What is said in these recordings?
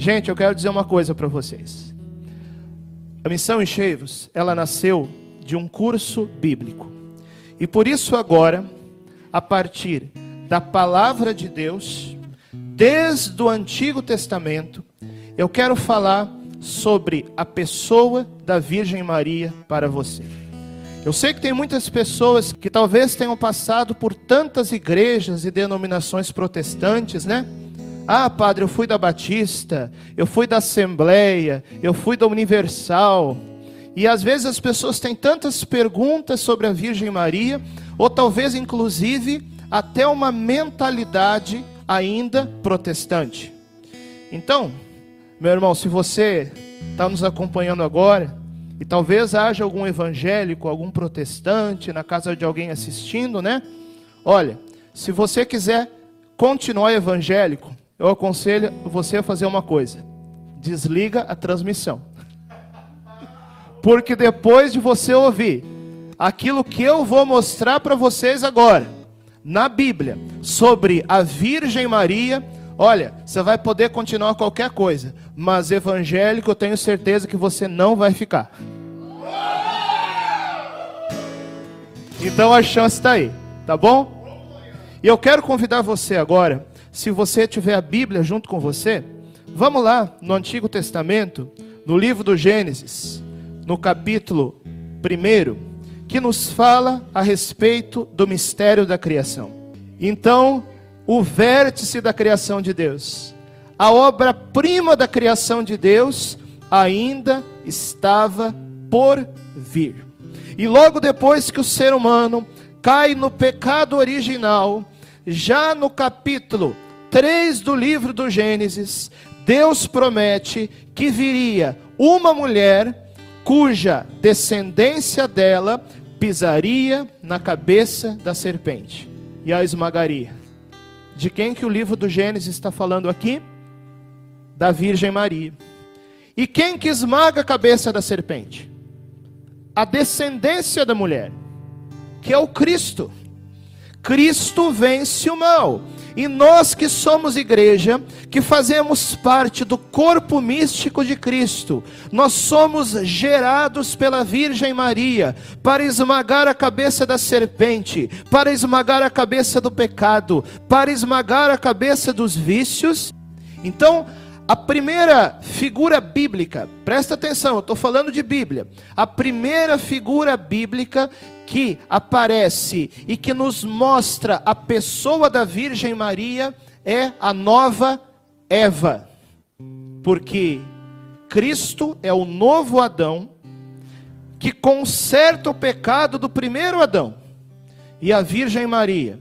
Gente, eu quero dizer uma coisa para vocês. A missão Encheios, ela nasceu de um curso bíblico. E por isso agora, a partir da palavra de Deus, desde o Antigo Testamento, eu quero falar sobre a pessoa da Virgem Maria para você. Eu sei que tem muitas pessoas que talvez tenham passado por tantas igrejas e denominações protestantes, né? Ah, padre, eu fui da Batista, eu fui da Assembleia, eu fui da Universal. E às vezes as pessoas têm tantas perguntas sobre a Virgem Maria, ou talvez inclusive até uma mentalidade ainda protestante. Então, meu irmão, se você está nos acompanhando agora, e talvez haja algum evangélico, algum protestante na casa de alguém assistindo, né? Olha, se você quiser continuar evangélico, eu aconselho você a fazer uma coisa: desliga a transmissão. Porque depois de você ouvir aquilo que eu vou mostrar para vocês agora, na Bíblia, sobre a Virgem Maria, Olha, você vai poder continuar qualquer coisa, mas evangélico eu tenho certeza que você não vai ficar. Então a chance está aí, tá bom? E eu quero convidar você agora, se você tiver a Bíblia junto com você, vamos lá no Antigo Testamento, no livro do Gênesis, no capítulo 1, que nos fala a respeito do mistério da criação. Então, o vértice da criação de Deus, a obra-prima da criação de Deus, ainda estava por vir. E logo depois que o ser humano cai no pecado original, já no capítulo 3 do livro do Gênesis, Deus promete que viria uma mulher cuja descendência dela pisaria na cabeça da serpente e a esmagaria. De quem que o livro do Gênesis está falando aqui? Da Virgem Maria. E quem que esmaga a cabeça da serpente? A descendência da mulher, que é o Cristo. Cristo vence o mal. E nós que somos igreja, que fazemos parte do corpo místico de Cristo, nós somos gerados pela Virgem Maria para esmagar a cabeça da serpente, para esmagar a cabeça do pecado, para esmagar a cabeça dos vícios. Então, a primeira figura bíblica, presta atenção, eu estou falando de Bíblia. A primeira figura bíblica que aparece e que nos mostra a pessoa da Virgem Maria é a nova Eva. Porque Cristo é o novo Adão que conserta o pecado do primeiro Adão. E a Virgem Maria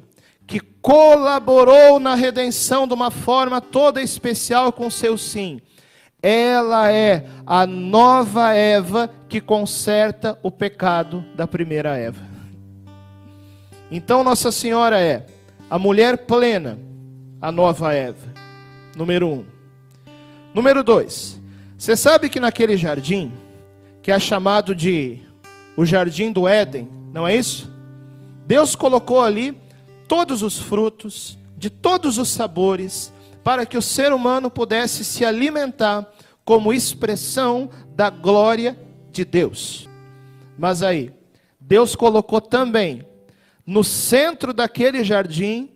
que colaborou na redenção de uma forma toda especial com seu sim. Ela é a nova Eva que conserta o pecado da primeira Eva. Então, Nossa Senhora é a mulher plena, a nova Eva. Número um. Número dois. Você sabe que naquele jardim, que é chamado de o jardim do Éden, não é isso? Deus colocou ali todos os frutos, de todos os sabores, para que o ser humano pudesse se alimentar como expressão da glória de Deus. Mas aí, Deus colocou também no centro daquele jardim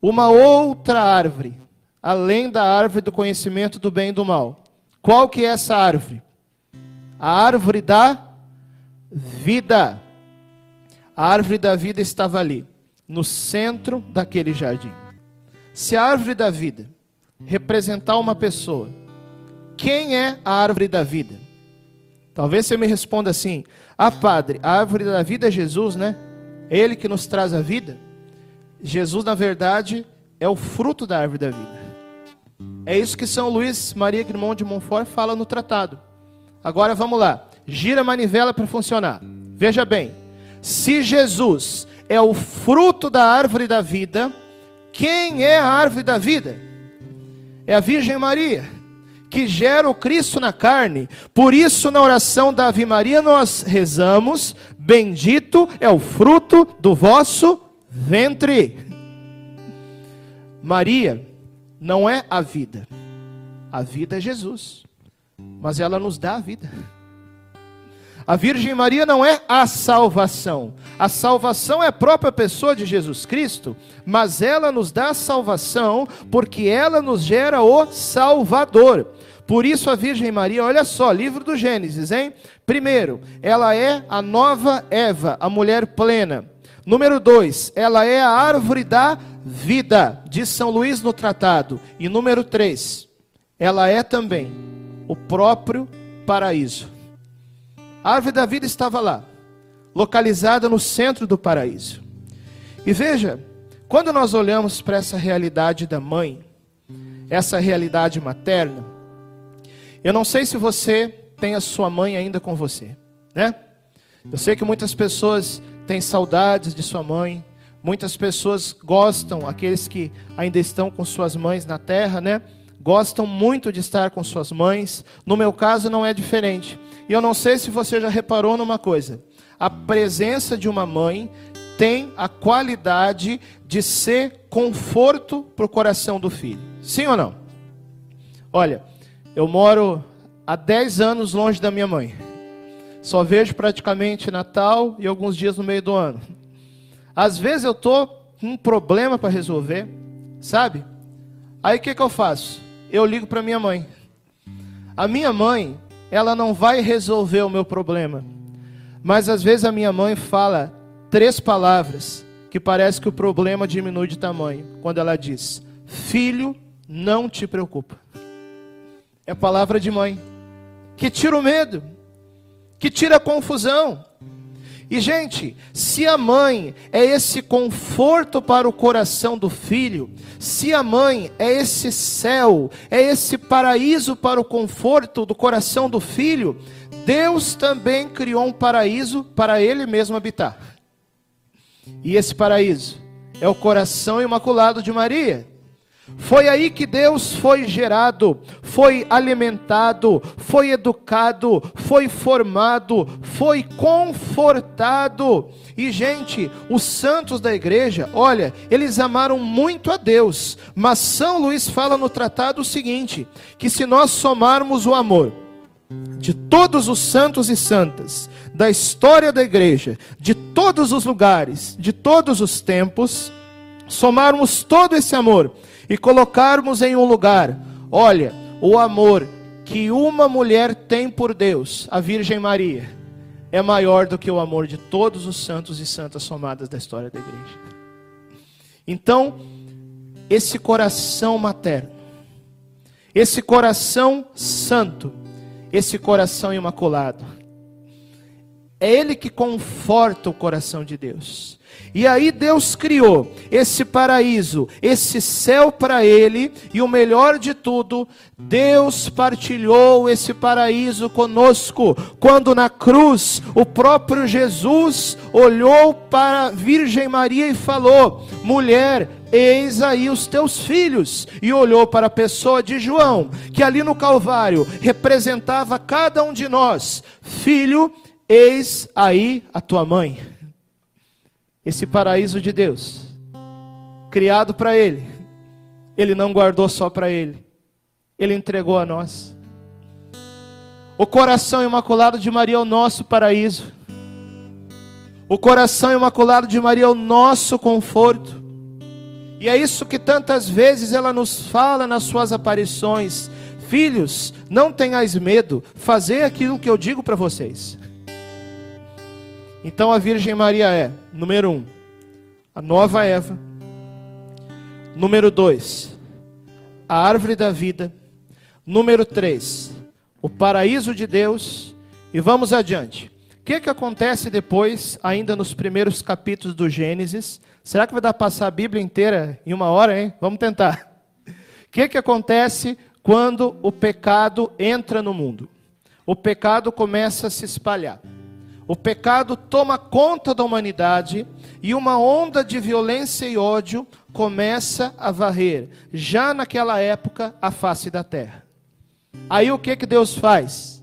uma outra árvore, além da árvore do conhecimento do bem e do mal. Qual que é essa árvore? A árvore da vida. A árvore da vida estava ali no centro daquele jardim. Se a árvore da vida representar uma pessoa, quem é a árvore da vida? Talvez você me responda assim: Ah, padre, a árvore da vida é Jesus, né? Ele que nos traz a vida. Jesus, na verdade, é o fruto da árvore da vida. É isso que São Luís Maria Grimond de Montfort fala no tratado. Agora vamos lá. Gira a manivela para funcionar. Veja bem. Se Jesus é o fruto da árvore da vida. Quem é a árvore da vida? É a Virgem Maria, que gera o Cristo na carne. Por isso, na oração da Ave Maria, nós rezamos: Bendito é o fruto do vosso ventre. Maria não é a vida. A vida é Jesus, mas ela nos dá a vida. A Virgem Maria não é a salvação. A salvação é a própria pessoa de Jesus Cristo, mas ela nos dá salvação porque ela nos gera o Salvador. Por isso a Virgem Maria, olha só, livro do Gênesis, hein? Primeiro, ela é a nova Eva, a mulher plena. Número dois, ela é a árvore da vida, diz São Luís no tratado. E número três, ela é também o próprio paraíso. A árvore da vida estava lá, localizada no centro do paraíso. E veja, quando nós olhamos para essa realidade da mãe, essa realidade materna, eu não sei se você tem a sua mãe ainda com você, né? Eu sei que muitas pessoas têm saudades de sua mãe, muitas pessoas gostam, aqueles que ainda estão com suas mães na terra, né? Gostam muito de estar com suas mães. No meu caso não é diferente. E eu não sei se você já reparou numa coisa: a presença de uma mãe tem a qualidade de ser conforto para o coração do filho. Sim ou não? Olha, eu moro há 10 anos longe da minha mãe. Só vejo praticamente Natal e alguns dias no meio do ano. Às vezes eu tô com um problema para resolver, sabe? Aí o que, que eu faço? Eu ligo para minha mãe. A minha mãe, ela não vai resolver o meu problema. Mas às vezes a minha mãe fala três palavras que parece que o problema diminui de tamanho. Quando ela diz: Filho, não te preocupa. É palavra de mãe que tira o medo, que tira a confusão. E, gente, se a mãe é esse conforto para o coração do filho, se a mãe é esse céu, é esse paraíso para o conforto do coração do filho, Deus também criou um paraíso para ele mesmo habitar. E esse paraíso é o coração imaculado de Maria. Foi aí que Deus foi gerado, foi alimentado, foi educado, foi formado, foi confortado. E, gente, os santos da igreja, olha, eles amaram muito a Deus, mas São Luís fala no tratado o seguinte: que se nós somarmos o amor de todos os santos e santas, da história da igreja, de todos os lugares, de todos os tempos, somarmos todo esse amor e colocarmos em um lugar, olha, o amor que uma mulher tem por Deus, a Virgem Maria, é maior do que o amor de todos os santos e santas somadas da história da igreja. Então, esse coração materno, esse coração santo, esse coração imaculado, é ele que conforta o coração de Deus. E aí Deus criou esse paraíso, esse céu para ele, e o melhor de tudo, Deus partilhou esse paraíso conosco, quando na cruz o próprio Jesus olhou para a Virgem Maria e falou: Mulher, eis aí os teus filhos. E olhou para a pessoa de João, que ali no Calvário representava cada um de nós: Filho, eis aí a tua mãe esse paraíso de Deus, criado para Ele, Ele não guardou só para Ele, Ele entregou a nós. O coração imaculado de Maria é o nosso paraíso. O coração imaculado de Maria é o nosso conforto. E é isso que tantas vezes ela nos fala nas suas aparições. Filhos, não tenhais medo, fazer aquilo que eu digo para vocês. Então a Virgem Maria é, número um, a nova Eva. Número dois, a árvore da vida. Número três, o paraíso de Deus. E vamos adiante. O que, que acontece depois, ainda nos primeiros capítulos do Gênesis? Será que vai dar para passar a Bíblia inteira em uma hora, hein? Vamos tentar. O que, que acontece quando o pecado entra no mundo? O pecado começa a se espalhar. O pecado toma conta da humanidade e uma onda de violência e ódio começa a varrer, já naquela época, a face da terra. Aí o que, que Deus faz?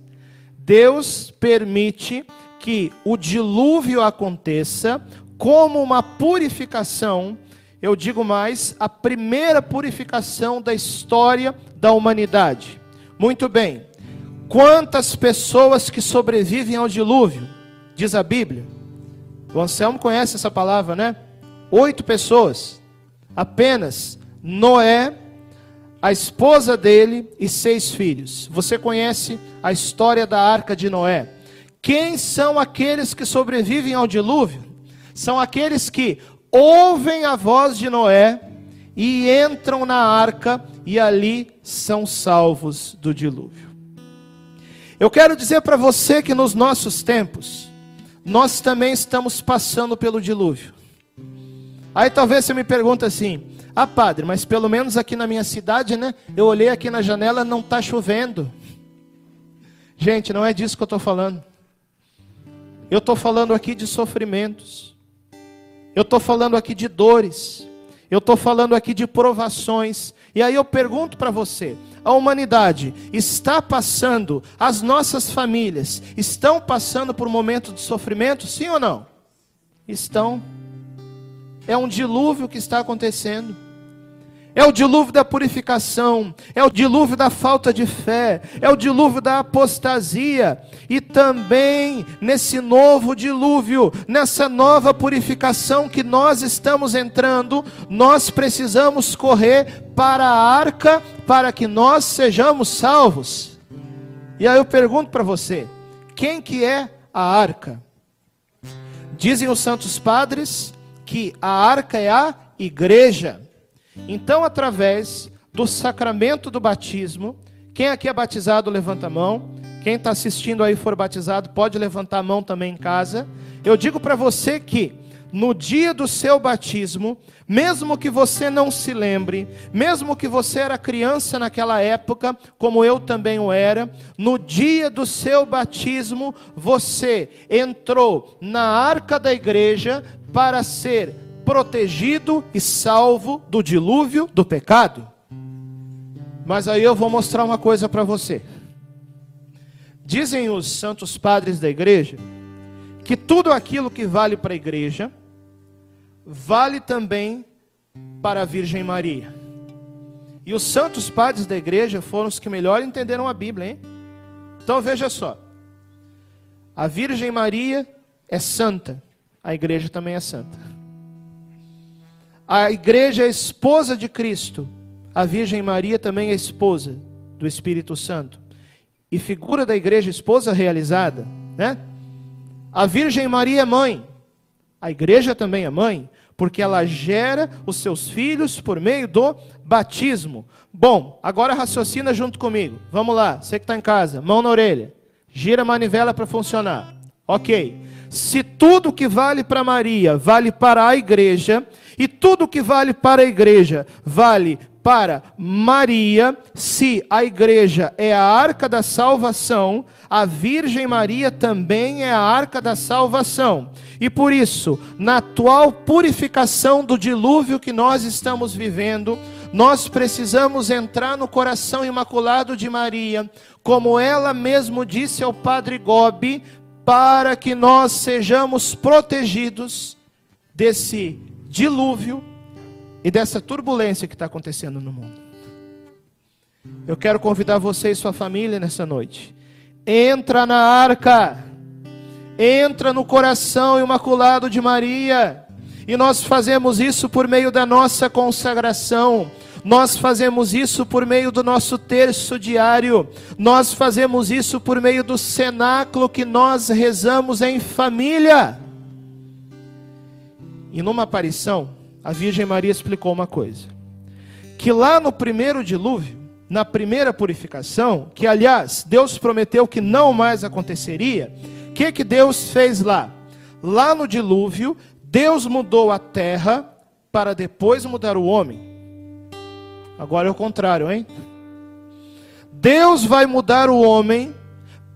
Deus permite que o dilúvio aconteça como uma purificação, eu digo mais, a primeira purificação da história da humanidade. Muito bem. Quantas pessoas que sobrevivem ao dilúvio? Diz a Bíblia. O Anselmo conhece essa palavra, né? Oito pessoas. Apenas Noé, a esposa dele e seis filhos. Você conhece a história da arca de Noé. Quem são aqueles que sobrevivem ao dilúvio? São aqueles que ouvem a voz de Noé e entram na arca e ali são salvos do dilúvio. Eu quero dizer para você que nos nossos tempos, nós também estamos passando pelo dilúvio. Aí talvez você me pergunte assim: "Ah, padre, mas pelo menos aqui na minha cidade, né? Eu olhei aqui na janela, não está chovendo". Gente, não é disso que eu estou falando. Eu estou falando aqui de sofrimentos. Eu estou falando aqui de dores. Eu estou falando aqui de provações. E aí eu pergunto para você: a humanidade está passando, as nossas famílias estão passando por um momento de sofrimento, sim ou não? Estão. É um dilúvio que está acontecendo. É o dilúvio da purificação, é o dilúvio da falta de fé, é o dilúvio da apostasia, e também nesse novo dilúvio, nessa nova purificação que nós estamos entrando, nós precisamos correr para a arca para que nós sejamos salvos. E aí eu pergunto para você, quem que é a arca? Dizem os santos padres que a arca é a igreja. Então, através do sacramento do batismo, quem aqui é batizado, levanta a mão. Quem está assistindo aí for batizado, pode levantar a mão também em casa. Eu digo para você que no dia do seu batismo, mesmo que você não se lembre, mesmo que você era criança naquela época, como eu também o era, no dia do seu batismo, você entrou na arca da igreja para ser protegido e salvo do dilúvio do pecado. Mas aí eu vou mostrar uma coisa para você. Dizem os santos padres da igreja que tudo aquilo que vale para a igreja vale também para a Virgem Maria. E os santos padres da igreja foram os que melhor entenderam a Bíblia, hein? Então veja só. A Virgem Maria é santa, a igreja também é santa. A igreja é esposa de Cristo. A Virgem Maria também é esposa do Espírito Santo. E figura da igreja esposa realizada, né? A Virgem Maria é mãe. A igreja também é mãe, porque ela gera os seus filhos por meio do batismo. Bom, agora raciocina junto comigo. Vamos lá, você que está em casa, mão na orelha. Gira a manivela para funcionar. Ok. Se tudo que vale para Maria vale para a igreja, e tudo que vale para a igreja vale para Maria, se a igreja é a arca da salvação, a Virgem Maria também é a arca da salvação. E por isso, na atual purificação do dilúvio que nós estamos vivendo, nós precisamos entrar no coração imaculado de Maria, como ela mesmo disse ao Padre Gobi, para que nós sejamos protegidos desse dilúvio e dessa turbulência que está acontecendo no mundo. Eu quero convidar você e sua família nessa noite. Entra na arca, entra no coração imaculado de Maria, e nós fazemos isso por meio da nossa consagração. Nós fazemos isso por meio do nosso terço diário. Nós fazemos isso por meio do cenáculo que nós rezamos em família. E numa aparição, a Virgem Maria explicou uma coisa: que lá no primeiro dilúvio, na primeira purificação, que aliás Deus prometeu que não mais aconteceria, o que, que Deus fez lá? Lá no dilúvio, Deus mudou a terra para depois mudar o homem. Agora é o contrário, hein? Deus vai mudar o homem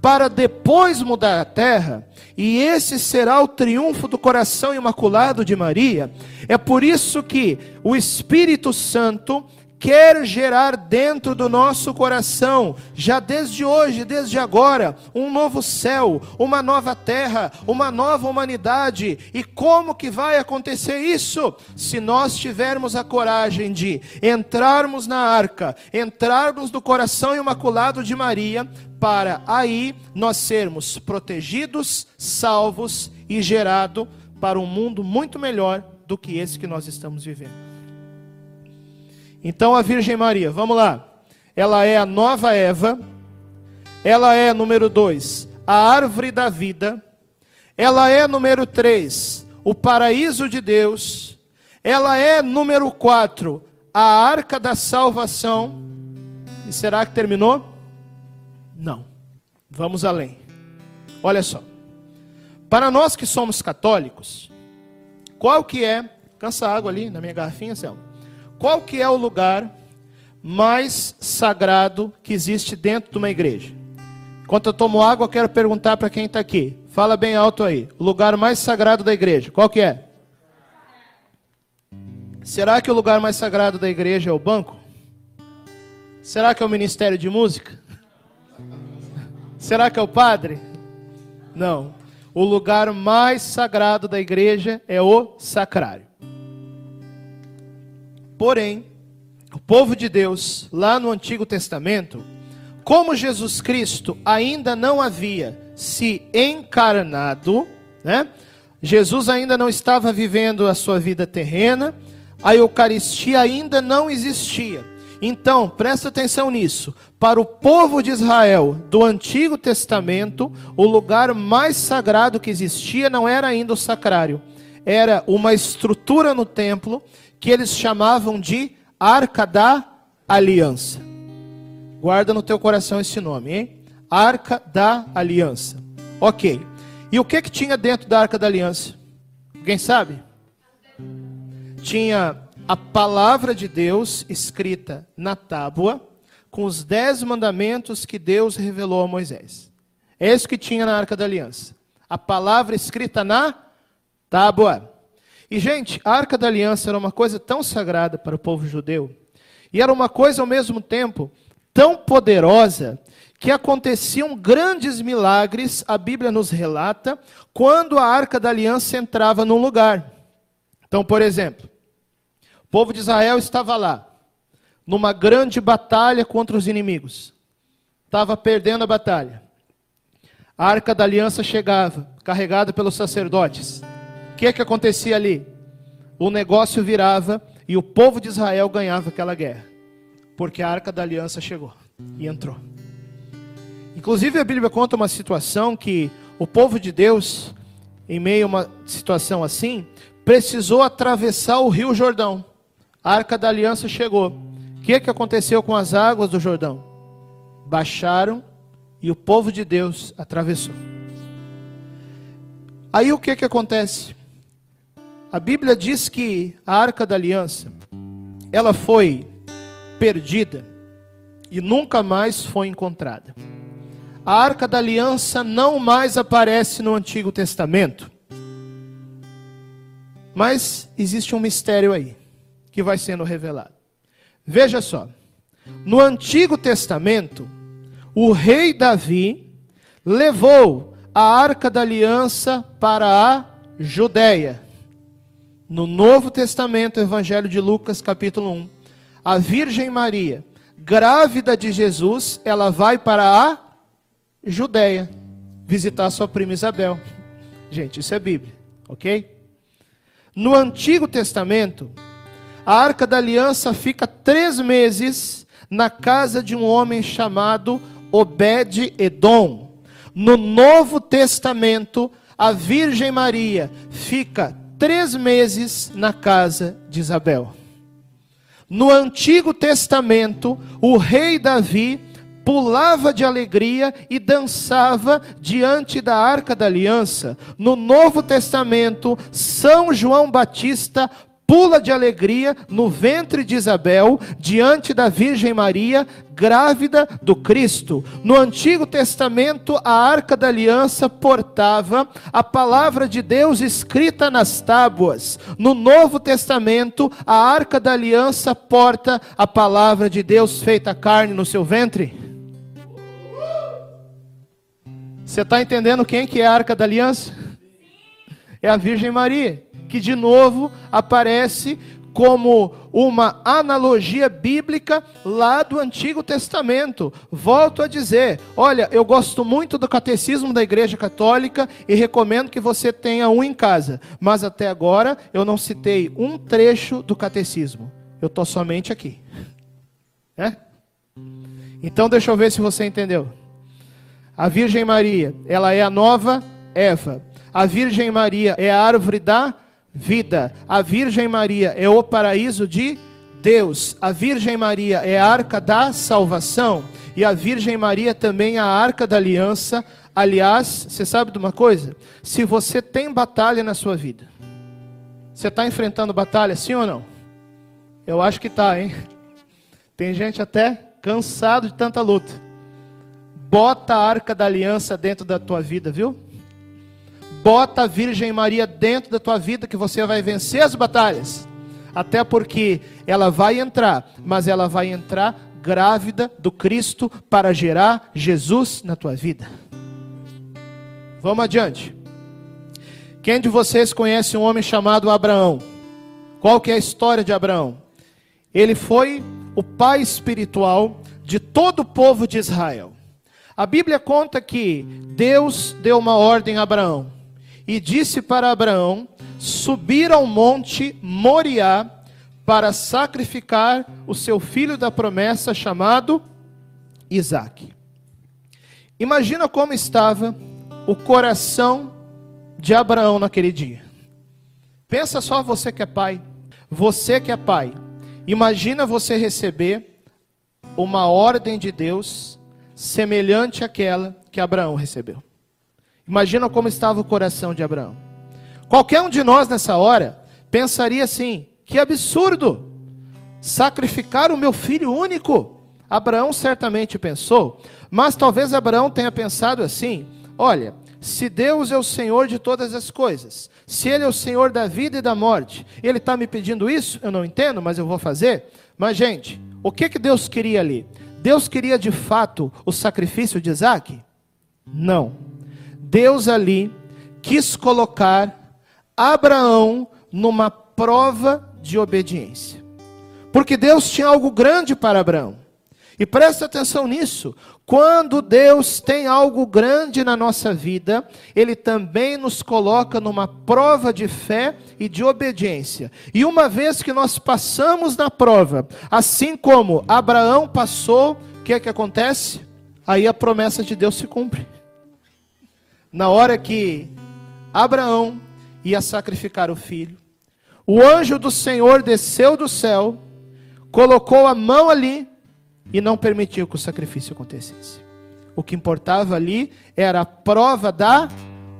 para depois mudar a terra, e esse será o triunfo do coração imaculado de Maria. É por isso que o Espírito Santo quer gerar dentro do nosso coração, já desde hoje, desde agora, um novo céu, uma nova terra, uma nova humanidade. E como que vai acontecer isso? Se nós tivermos a coragem de entrarmos na arca, entrarmos no coração imaculado de Maria, para aí nós sermos protegidos, salvos e gerado para um mundo muito melhor do que esse que nós estamos vivendo. Então a Virgem Maria, vamos lá. Ela é a nova Eva. Ela é, número dois, a árvore da vida. Ela é, número três, o paraíso de Deus. Ela é, número quatro, a arca da salvação. E será que terminou? Não. Vamos além. Olha só. Para nós que somos católicos, qual que é? Cansa água ali na minha garrafinha, Selma. Qual que é o lugar mais sagrado que existe dentro de uma igreja? Enquanto eu tomo água, eu quero perguntar para quem está aqui. Fala bem alto aí. O lugar mais sagrado da igreja, qual que é? Será que o lugar mais sagrado da igreja é o banco? Será que é o ministério de música? Será que é o padre? Não. O lugar mais sagrado da igreja é o sacrário. Porém, o povo de Deus, lá no Antigo Testamento, como Jesus Cristo ainda não havia se encarnado, né? Jesus ainda não estava vivendo a sua vida terrena, a Eucaristia ainda não existia. Então, presta atenção nisso. Para o povo de Israel do Antigo Testamento, o lugar mais sagrado que existia não era ainda o sacrário, era uma estrutura no templo que eles chamavam de Arca da Aliança. Guarda no teu coração esse nome, hein? Arca da Aliança. Ok. E o que que tinha dentro da Arca da Aliança? Alguém sabe? Tinha a palavra de Deus escrita na tábua, com os dez mandamentos que Deus revelou a Moisés. É isso que tinha na Arca da Aliança. A palavra escrita na tábua. E, gente, a arca da aliança era uma coisa tão sagrada para o povo judeu, e era uma coisa ao mesmo tempo tão poderosa, que aconteciam grandes milagres, a Bíblia nos relata, quando a arca da aliança entrava num lugar. Então, por exemplo, o povo de Israel estava lá, numa grande batalha contra os inimigos, estava perdendo a batalha. A arca da aliança chegava, carregada pelos sacerdotes que que acontecia ali? O negócio virava e o povo de Israel ganhava aquela guerra, porque a arca da aliança chegou e entrou. Inclusive a Bíblia conta uma situação que o povo de Deus, em meio a uma situação assim, precisou atravessar o rio Jordão. A arca da aliança chegou. O que, que aconteceu com as águas do Jordão? Baixaram e o povo de Deus atravessou. Aí o que, que acontece? A Bíblia diz que a Arca da Aliança, ela foi perdida e nunca mais foi encontrada. A Arca da Aliança não mais aparece no Antigo Testamento. Mas existe um mistério aí que vai sendo revelado. Veja só. No Antigo Testamento, o rei Davi levou a Arca da Aliança para a Judéia. No Novo Testamento, Evangelho de Lucas, capítulo 1, a Virgem Maria, grávida de Jesus, ela vai para a Judéia visitar sua prima Isabel. Gente, isso é Bíblia, ok? No Antigo Testamento, a Arca da Aliança fica três meses na casa de um homem chamado Obed-Edom. No Novo Testamento, a Virgem Maria fica três meses na casa de Isabel. No Antigo Testamento, o rei Davi pulava de alegria e dançava diante da arca da aliança. No Novo Testamento, São João Batista pula de alegria no ventre de Isabel, diante da Virgem Maria, grávida do Cristo. No Antigo Testamento, a arca da aliança portava a palavra de Deus escrita nas tábuas. No Novo Testamento, a arca da aliança porta a palavra de Deus feita carne no seu ventre. Você está entendendo quem que é a arca da aliança? É a Virgem Maria que de novo aparece como uma analogia bíblica lá do Antigo Testamento. Volto a dizer: olha, eu gosto muito do catecismo da Igreja Católica e recomendo que você tenha um em casa, mas até agora eu não citei um trecho do catecismo, eu estou somente aqui. É? Então deixa eu ver se você entendeu. A Virgem Maria, ela é a nova Eva. A Virgem Maria é a árvore da vida. A Virgem Maria é o paraíso de Deus. A Virgem Maria é a arca da salvação. E a Virgem Maria também é a arca da aliança. Aliás, você sabe de uma coisa? Se você tem batalha na sua vida, você está enfrentando batalha, sim ou não? Eu acho que está, hein? Tem gente até cansado de tanta luta. Bota a arca da aliança dentro da tua vida, viu? Bota a Virgem Maria dentro da tua vida que você vai vencer as batalhas. Até porque ela vai entrar, mas ela vai entrar grávida do Cristo para gerar Jesus na tua vida. Vamos adiante. Quem de vocês conhece um homem chamado Abraão? Qual que é a história de Abraão? Ele foi o pai espiritual de todo o povo de Israel. A Bíblia conta que Deus deu uma ordem a Abraão e disse para Abraão subir ao monte Moriá para sacrificar o seu filho da promessa chamado Isaac. Imagina como estava o coração de Abraão naquele dia. Pensa só você que é pai, você que é pai. Imagina você receber uma ordem de Deus semelhante àquela que Abraão recebeu. Imagina como estava o coração de Abraão. Qualquer um de nós nessa hora pensaria assim: que absurdo! Sacrificar o meu filho único. Abraão certamente pensou, mas talvez Abraão tenha pensado assim: olha, se Deus é o Senhor de todas as coisas, se Ele é o Senhor da vida e da morte, Ele está me pedindo isso, eu não entendo, mas eu vou fazer. Mas, gente, o que, que Deus queria ali? Deus queria de fato o sacrifício de Isaac? Não. Deus ali quis colocar Abraão numa prova de obediência. Porque Deus tinha algo grande para Abraão. E presta atenção nisso. Quando Deus tem algo grande na nossa vida, Ele também nos coloca numa prova de fé e de obediência. E uma vez que nós passamos na prova, assim como Abraão passou, o que é que acontece? Aí a promessa de Deus se cumpre na hora que Abraão ia sacrificar o filho, o anjo do Senhor desceu do céu, colocou a mão ali e não permitiu que o sacrifício acontecesse. O que importava ali era a prova da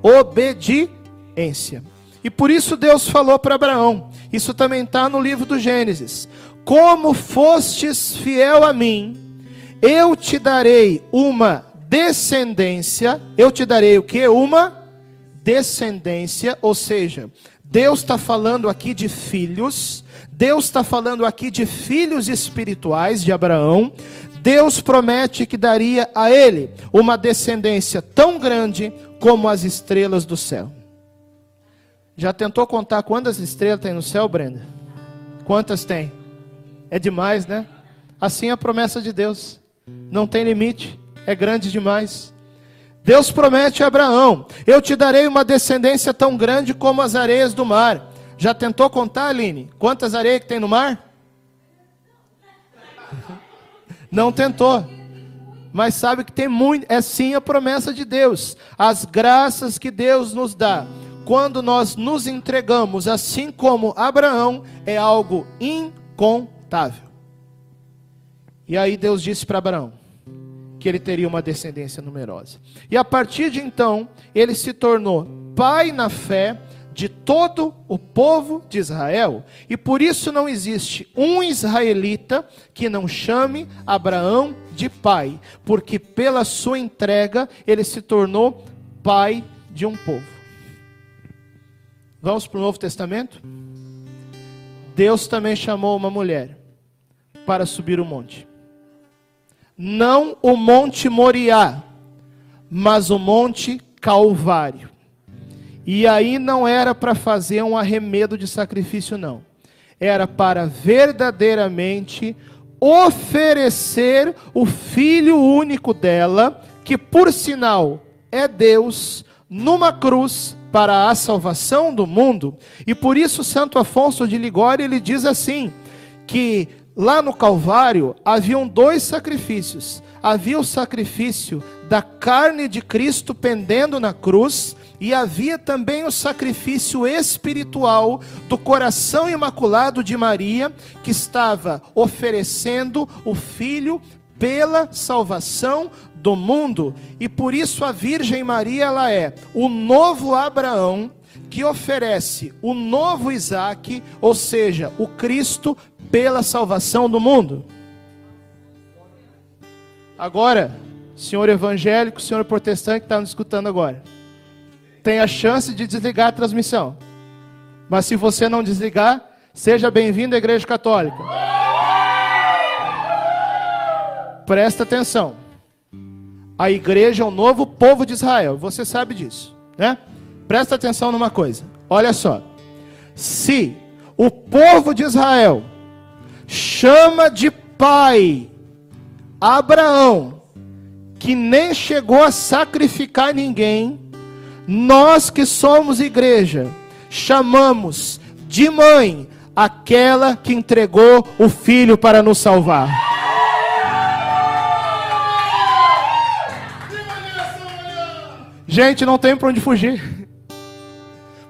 obediência. E por isso Deus falou para Abraão, isso também está no livro do Gênesis: Como fostes fiel a mim, eu te darei uma descendência, eu te darei o que? Uma descendência, ou seja, Deus está falando aqui de filhos, Deus está falando aqui de filhos espirituais de Abraão. Deus promete que daria a ele uma descendência tão grande como as estrelas do céu. Já tentou contar quantas estrelas tem no céu, Brenda? Quantas tem? É demais, né? Assim é a promessa de Deus. Não tem limite é grande demais. Deus promete a Abraão: Eu te darei uma descendência tão grande como as areias do mar. Já tentou contar, Aline? Quantas areias que tem no mar? Não tentou. Mas sabe que tem muito, é sim a promessa de Deus. As graças que Deus nos dá quando nós nos entregamos, assim como Abraão, é algo incontável. E aí Deus disse para Abraão: que ele teria uma descendência numerosa. E a partir de então, ele se tornou pai na fé de todo o povo de Israel. E por isso não existe um israelita que não chame Abraão de pai, porque pela sua entrega ele se tornou pai de um povo. Vamos para o Novo Testamento? Deus também chamou uma mulher para subir o monte. Não o Monte Moriá, mas o Monte Calvário. E aí não era para fazer um arremedo de sacrifício, não. Era para verdadeiramente oferecer o filho único dela, que por sinal é Deus, numa cruz para a salvação do mundo. E por isso Santo Afonso de Ligório ele diz assim, que lá no Calvário haviam dois sacrifícios. Havia o sacrifício da carne de Cristo pendendo na cruz, e havia também o sacrifício espiritual do coração imaculado de Maria, que estava oferecendo o filho pela salvação do mundo. E por isso a Virgem Maria ela é o novo Abraão que oferece o novo Isaac, ou seja, o Cristo pela salvação do mundo. Agora, senhor evangélico, senhor protestante que está nos escutando agora tem a chance de desligar a transmissão. Mas se você não desligar, seja bem-vindo à Igreja Católica. Presta atenção. A igreja é o novo povo de Israel. Você sabe disso, né? Presta atenção numa coisa. Olha só. Se o povo de Israel chama de pai Abraão, que nem chegou a sacrificar ninguém, nós que somos igreja, chamamos de mãe aquela que entregou o filho para nos salvar. Gente, não tem para onde fugir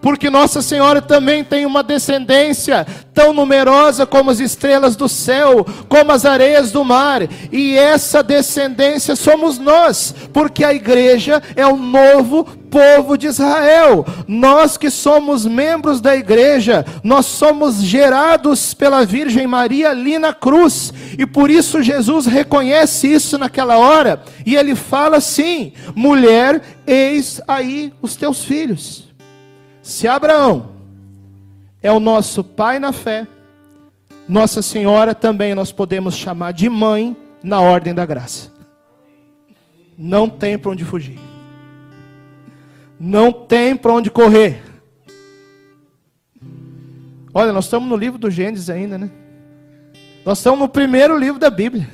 porque Nossa Senhora também tem uma descendência tão numerosa como as estrelas do céu, como as areias do mar, e essa descendência somos nós, porque a igreja é o novo povo de Israel. Nós que somos membros da igreja, nós somos gerados pela Virgem Maria ali na cruz, e por isso Jesus reconhece isso naquela hora, e ele fala assim: mulher, eis aí os teus filhos. Se Abraão é o nosso pai na fé, Nossa Senhora também nós podemos chamar de mãe na ordem da graça. Não tem para onde fugir. Não tem para onde correr. Olha, nós estamos no livro do Gênesis ainda, né? Nós estamos no primeiro livro da Bíblia.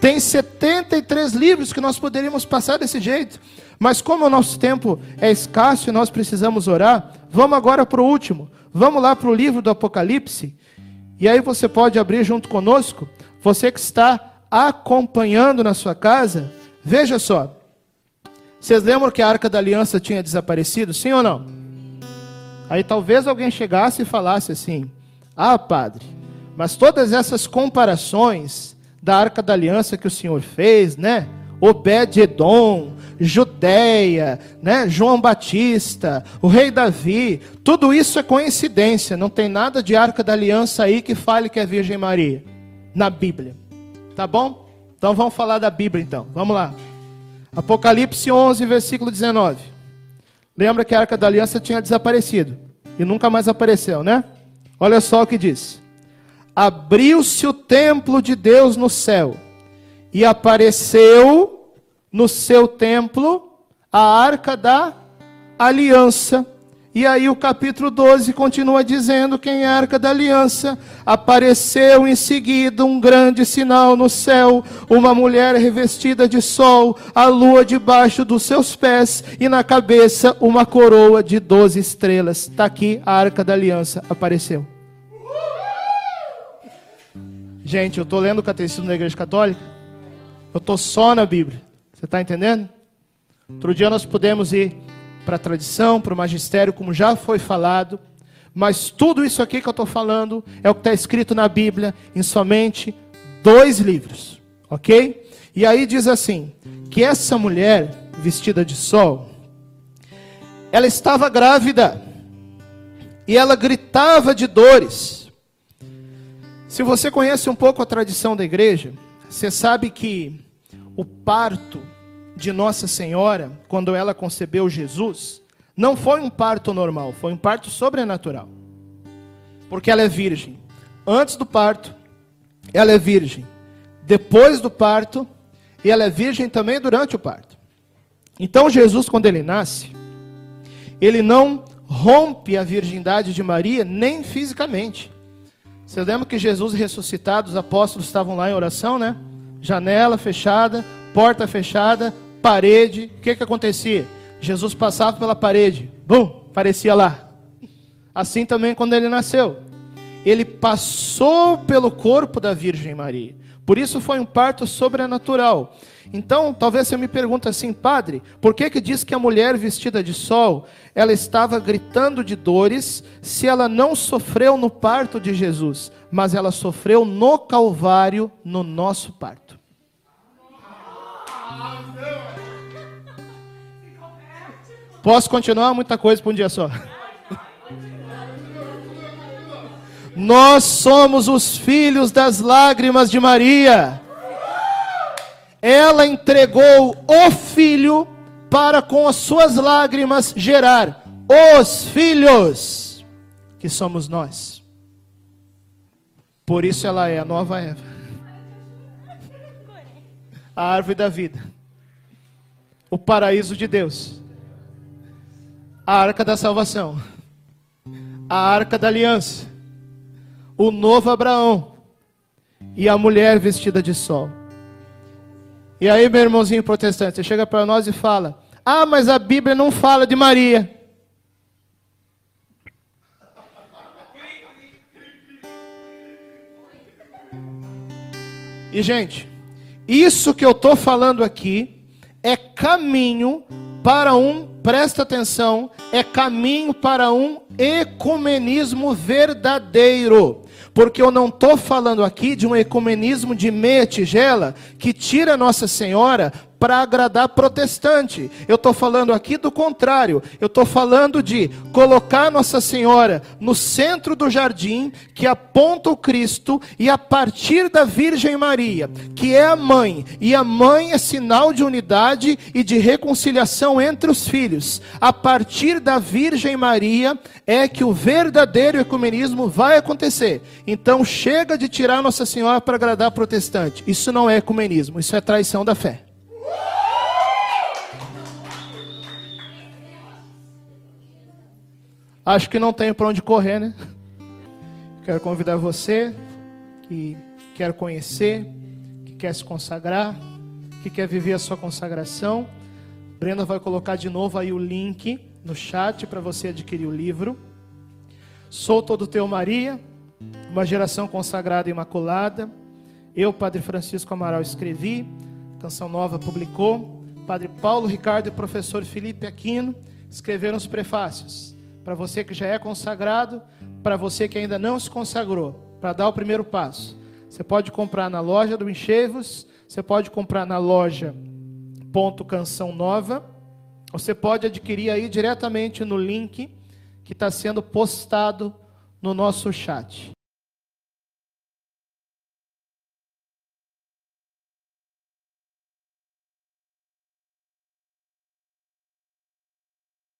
Tem 73 livros que nós poderíamos passar desse jeito. Mas como o nosso tempo é escasso e nós precisamos orar, vamos agora para o último. Vamos lá para o livro do Apocalipse. E aí você pode abrir junto conosco. Você que está acompanhando na sua casa, veja só. Vocês lembram que a Arca da Aliança tinha desaparecido? Sim ou não? Aí talvez alguém chegasse e falasse assim: Ah, padre, mas todas essas comparações da Arca da Aliança que o Senhor fez, né? Obed-Edom, Judéia, né? João Batista, o rei Davi, tudo isso é coincidência, não tem nada de arca da aliança aí que fale que é Virgem Maria na Bíblia. Tá bom? Então vamos falar da Bíblia então. Vamos lá. Apocalipse 11, versículo 19. Lembra que a arca da aliança tinha desaparecido e nunca mais apareceu, né? Olha só o que diz: Abriu-se o templo de Deus no céu e apareceu no seu templo a arca da aliança. E aí o capítulo 12 continua dizendo quem é a arca da aliança. Apareceu em seguida um grande sinal no céu, uma mulher revestida de sol, a lua debaixo dos seus pés e na cabeça uma coroa de doze estrelas. Está aqui a arca da aliança, apareceu. Gente, eu estou lendo o catecismo da igreja católica. Eu estou só na Bíblia. Você está entendendo? Outro dia nós podemos ir para a tradição, para o magistério, como já foi falado, mas tudo isso aqui que eu estou falando é o que está escrito na Bíblia em somente dois livros, ok? E aí diz assim: que essa mulher vestida de sol, ela estava grávida e ela gritava de dores. Se você conhece um pouco a tradição da igreja, você sabe que o parto de Nossa Senhora, quando ela concebeu Jesus, não foi um parto normal, foi um parto sobrenatural. Porque ela é virgem. Antes do parto, ela é virgem. Depois do parto, e ela é virgem também durante o parto. Então Jesus, quando ele nasce, ele não rompe a virgindade de Maria, nem fisicamente. Você lembra que Jesus ressuscitado, os apóstolos estavam lá em oração, né? Janela fechada, porta fechada, parede. O que que acontecia? Jesus passava pela parede, bum, aparecia lá. Assim também quando ele nasceu. Ele passou pelo corpo da Virgem Maria. Por isso foi um parto sobrenatural. Então, talvez você me pergunte assim, padre, por que que diz que a mulher vestida de sol, ela estava gritando de dores, se ela não sofreu no parto de Jesus, mas ela sofreu no Calvário, no nosso parto? Posso continuar? Muita coisa para um dia só. Nós somos os filhos das lágrimas de Maria ela entregou o filho para com as suas lágrimas gerar os filhos, que somos nós. Por isso ela é a nova Eva. A árvore da vida. O paraíso de Deus. A arca da salvação. A arca da aliança. O novo Abraão. E a mulher vestida de sol. E aí, meu irmãozinho protestante, você chega para nós e fala: Ah, mas a Bíblia não fala de Maria. E, gente, isso que eu estou falando aqui é caminho para um, presta atenção, é caminho para um ecumenismo verdadeiro. Porque eu não estou falando aqui de um ecumenismo de meia tigela que tira Nossa Senhora para agradar protestante. Eu estou falando aqui do contrário. Eu estou falando de colocar Nossa Senhora no centro do jardim, que aponta o Cristo, e a partir da Virgem Maria, que é a mãe, e a mãe é sinal de unidade e de reconciliação entre os filhos. A partir da Virgem Maria é que o verdadeiro ecumenismo vai acontecer. Então chega de tirar Nossa Senhora para agradar protestante. Isso não é ecumenismo, isso é traição da fé. Acho que não tenho para onde correr, né? Quero convidar você que quer conhecer, que quer se consagrar, que quer viver a sua consagração. Brenda vai colocar de novo aí o link no chat para você adquirir o livro. Sou todo teu Maria, uma geração consagrada e imaculada. Eu, Padre Francisco Amaral, escrevi, Canção Nova publicou. Padre Paulo Ricardo e professor Felipe Aquino escreveram os prefácios para você que já é consagrado, para você que ainda não se consagrou, para dar o primeiro passo. Você pode comprar na loja do Enchevos, você pode comprar na loja Ponto Canção Nova, você pode adquirir aí diretamente no link que está sendo postado no nosso chat.